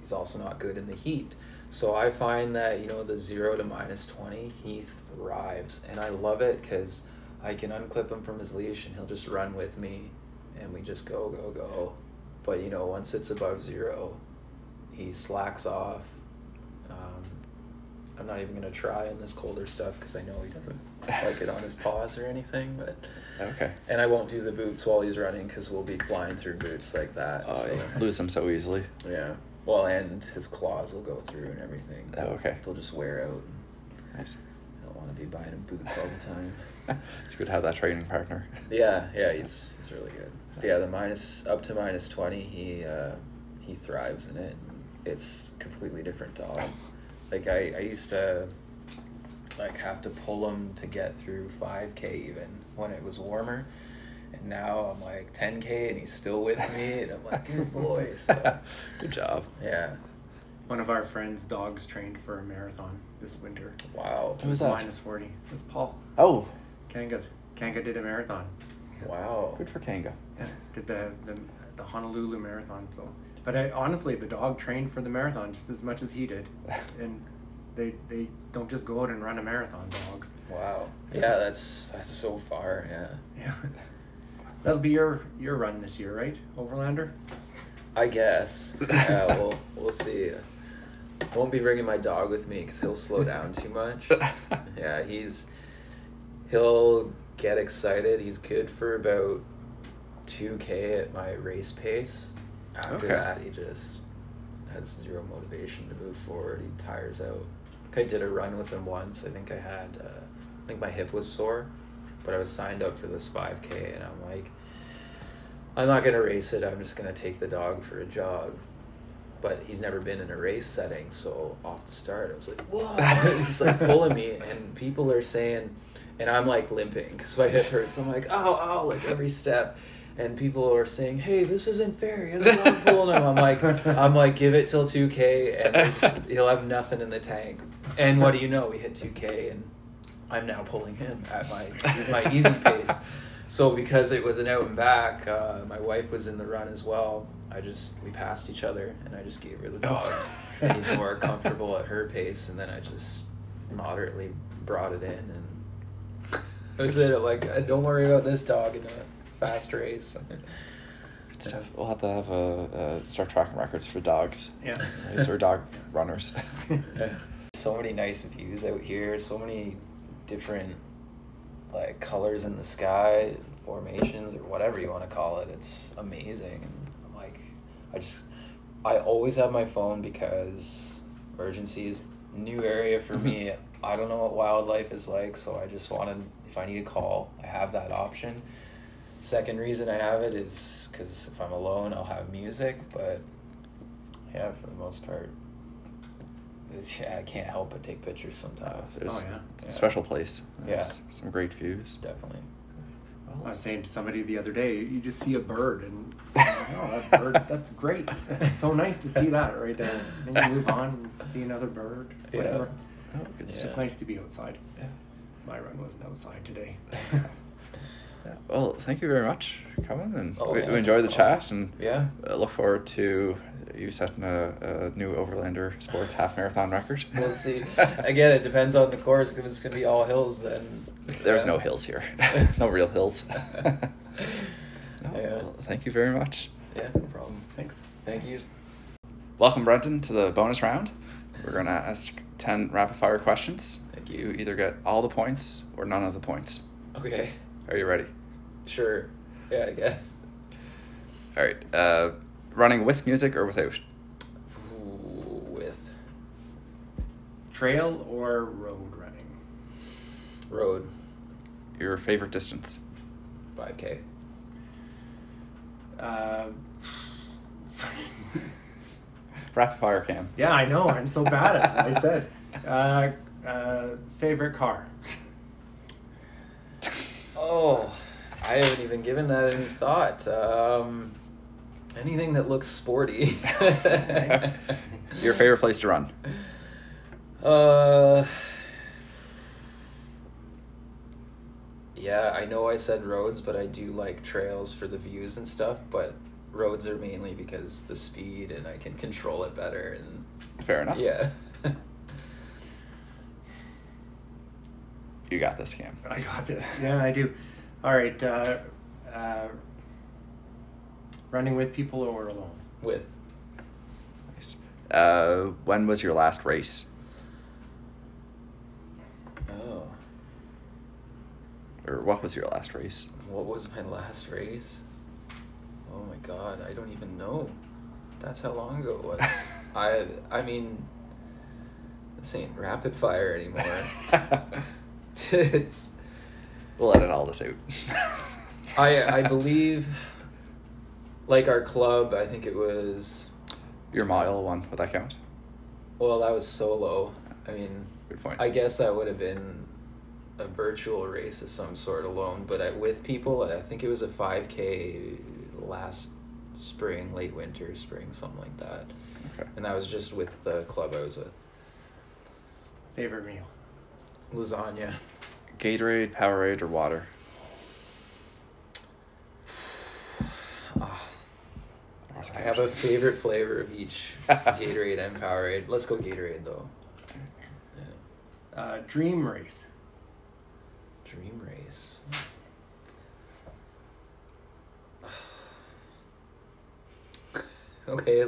he's also not good in the heat so i find that you know the 0 to minus 20 he thrives and i love it because i can unclip him from his leash and he'll just run with me and we just go go go but you know once it's above zero he slacks off um, i'm not even going to try in this colder stuff because i know he doesn't like it on his paws or anything but Okay. and I won't do the boots while he's running because we'll be flying through boots like that. Oh, so, you lose them so easily. yeah. Well, and his claws will go through and everything. Oh, okay. They'll just wear out. Nice. I don't want to be buying him boots all the time. it's good to have that training partner. Yeah, yeah, he's he's really good. But yeah, the minus up to minus twenty, he uh, he thrives in it. It's completely different dog. Like I, I used to like have to pull him to get through five k even when it was warmer, and now I'm like ten k and he's still with me, and I'm like good boy. So, Good job. yeah, One of our friends' dogs trained for a marathon this winter. wow, Who was that? Minus 40. It was Paul. Oh, Kanga. Kanga did a marathon. wow. good for Kanga. Yeah, did the, the the Honolulu marathon. So, but I, honestly, the dog trained for the marathon just as much as he did, and they they don't just go out and run a marathon. Dogs. Wow. Yeah, that's that's so far. Yeah. Yeah. That'll be your your run this year, right, Overlander? I guess. Yeah, we'll we'll see. Won't be bringing my dog with me because he'll slow down too much. Yeah, he's he'll get excited. He's good for about two k at my race pace. After Okay. that, he just has zero motivation to move forward. He tires out. I did a run with him once. I think I had, uh, I think my hip was sore, but I was signed up for this five k, and I'm like, I'm not gonna race it. I'm just gonna take the dog for a jog. But he's never been in a race setting, so off the start, I was like, "Whoa!" he's like pulling me, and people are saying, and I'm like limping because my hip hurts. I'm like, oh, oh, Like every step, and people are saying, "Hey, this isn't fair. He dog pulling him." I'm like, I'm like, give it till 2K, and he'll have nothing in the tank. And what do you know? We hit 2K, and I'm now pulling him at my my easy pace. So because it was an out and back, uh, my wife was in the run as well. I just we passed each other, and I just gave her the dog. Oh. and he's more comfortable at her pace, and then I just moderately brought it in, and I said like, "Uh, "Don't worry about this dog in a fast race." Good stuff. We'll have to have uh, uh, a, a start tracking records for dogs. Yeah. Right, or dog runners. yeah. so many nice views out here. So many different like colors in the sky, formations, or whatever you want to call it. It's amazing. And I'm like, I just, I always have my phone because emergencies, new area for me. I don't know what wildlife is like, so I just wanted, if I need a call, I have that option. Second reason I have it is because if I'm alone, I'll have music, but yeah, for the most part, yeah, I can't help but take pictures sometimes. There's Oh, yeah. it's a special place. Yeah. Some great views. Definitely. Oh. I was saying to somebody the other day, you just see a bird, and oh, that bird, that's great. It's so nice to see that right there. Then you move on, and see another bird, Yeah. whatever. oh, good It's stuff. just nice to be outside. Yeah. My run wasn't outside today. Yeah. Well, thank you very much for coming, and Oh, we, yeah, we enjoyed the no chat, and Yeah. uh, look forward to you setting a, a new Overlander Sports half marathon record. We'll see. Again, it depends on the course. If it's going to be all hills, then. There's yeah. no hills here, no real hills. no, Yeah. well, thank you very much. Yeah, no problem. Thanks. Thank you. Welcome, Brenton, to the bonus round. We're gonna ask ten rapid fire questions. Thank You you. either get all the points or none of the points. Okay. Are you ready? Sure. Yeah, I guess. All right. Uh, running with music or without? Ooh, with Trail or road running? road, Your favorite distance? 5K. Uh, Rapid fire cam. yeah, I know. I'm so bad at it. I said. Uh, uh, favorite car? Oh, I haven't even given that any thought. Um, anything that looks sporty. Your favorite place to run? Uh, yeah, I know I said roads, but I do like trails for the views and stuff. But roads are mainly because the speed and I can control it better. And Fair enough. yeah, You got this, Cam. I got this. Yeah, I do. All right. Uh, uh, running with people or alone? with Nice. Uh, when was your last race? oh, Or what was your last race? what was my last race? Oh my god, I don't even know. That's how long ago it was. I I mean, this ain't rapid fire anymore. it's we'll edit all this out. I I believe like our club, I think it was Your mile one, would that count? well, that was solo. I mean, Good point. I guess that would have been a virtual race of some sort alone, but I, with people, I think it was a 5K last spring, late winter, spring, something like that. Okay. And that was just with the club I was with. Favorite meal? Lasagna. Gatorade, Powerade, or water? Ah, I have a favorite flavor of each Gatorade and Powerade. Let's go Gatorade though. Yeah. Uh, dream race? Dream race. okay,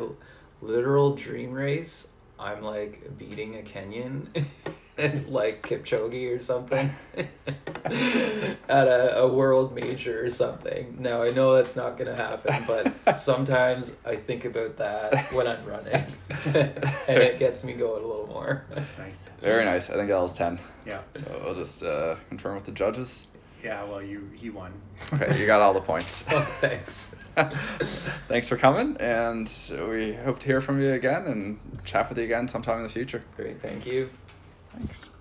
literal dream race. I'm like beating a Kenyan like Kipchoge or something at a, a world major or something. Now I know that's not gonna happen, but sometimes I think about that when I'm running, and it gets me going a little more. Nice. Very nice. I think that was 10. Yeah. So we'll just uh, confirm with the judges. Yeah. Well, you he won. Okay, you got all the points. Oh, thanks. Thanks for coming, and we hope to hear from you again and chat with you again sometime in the future. Great, thank you. Thanks.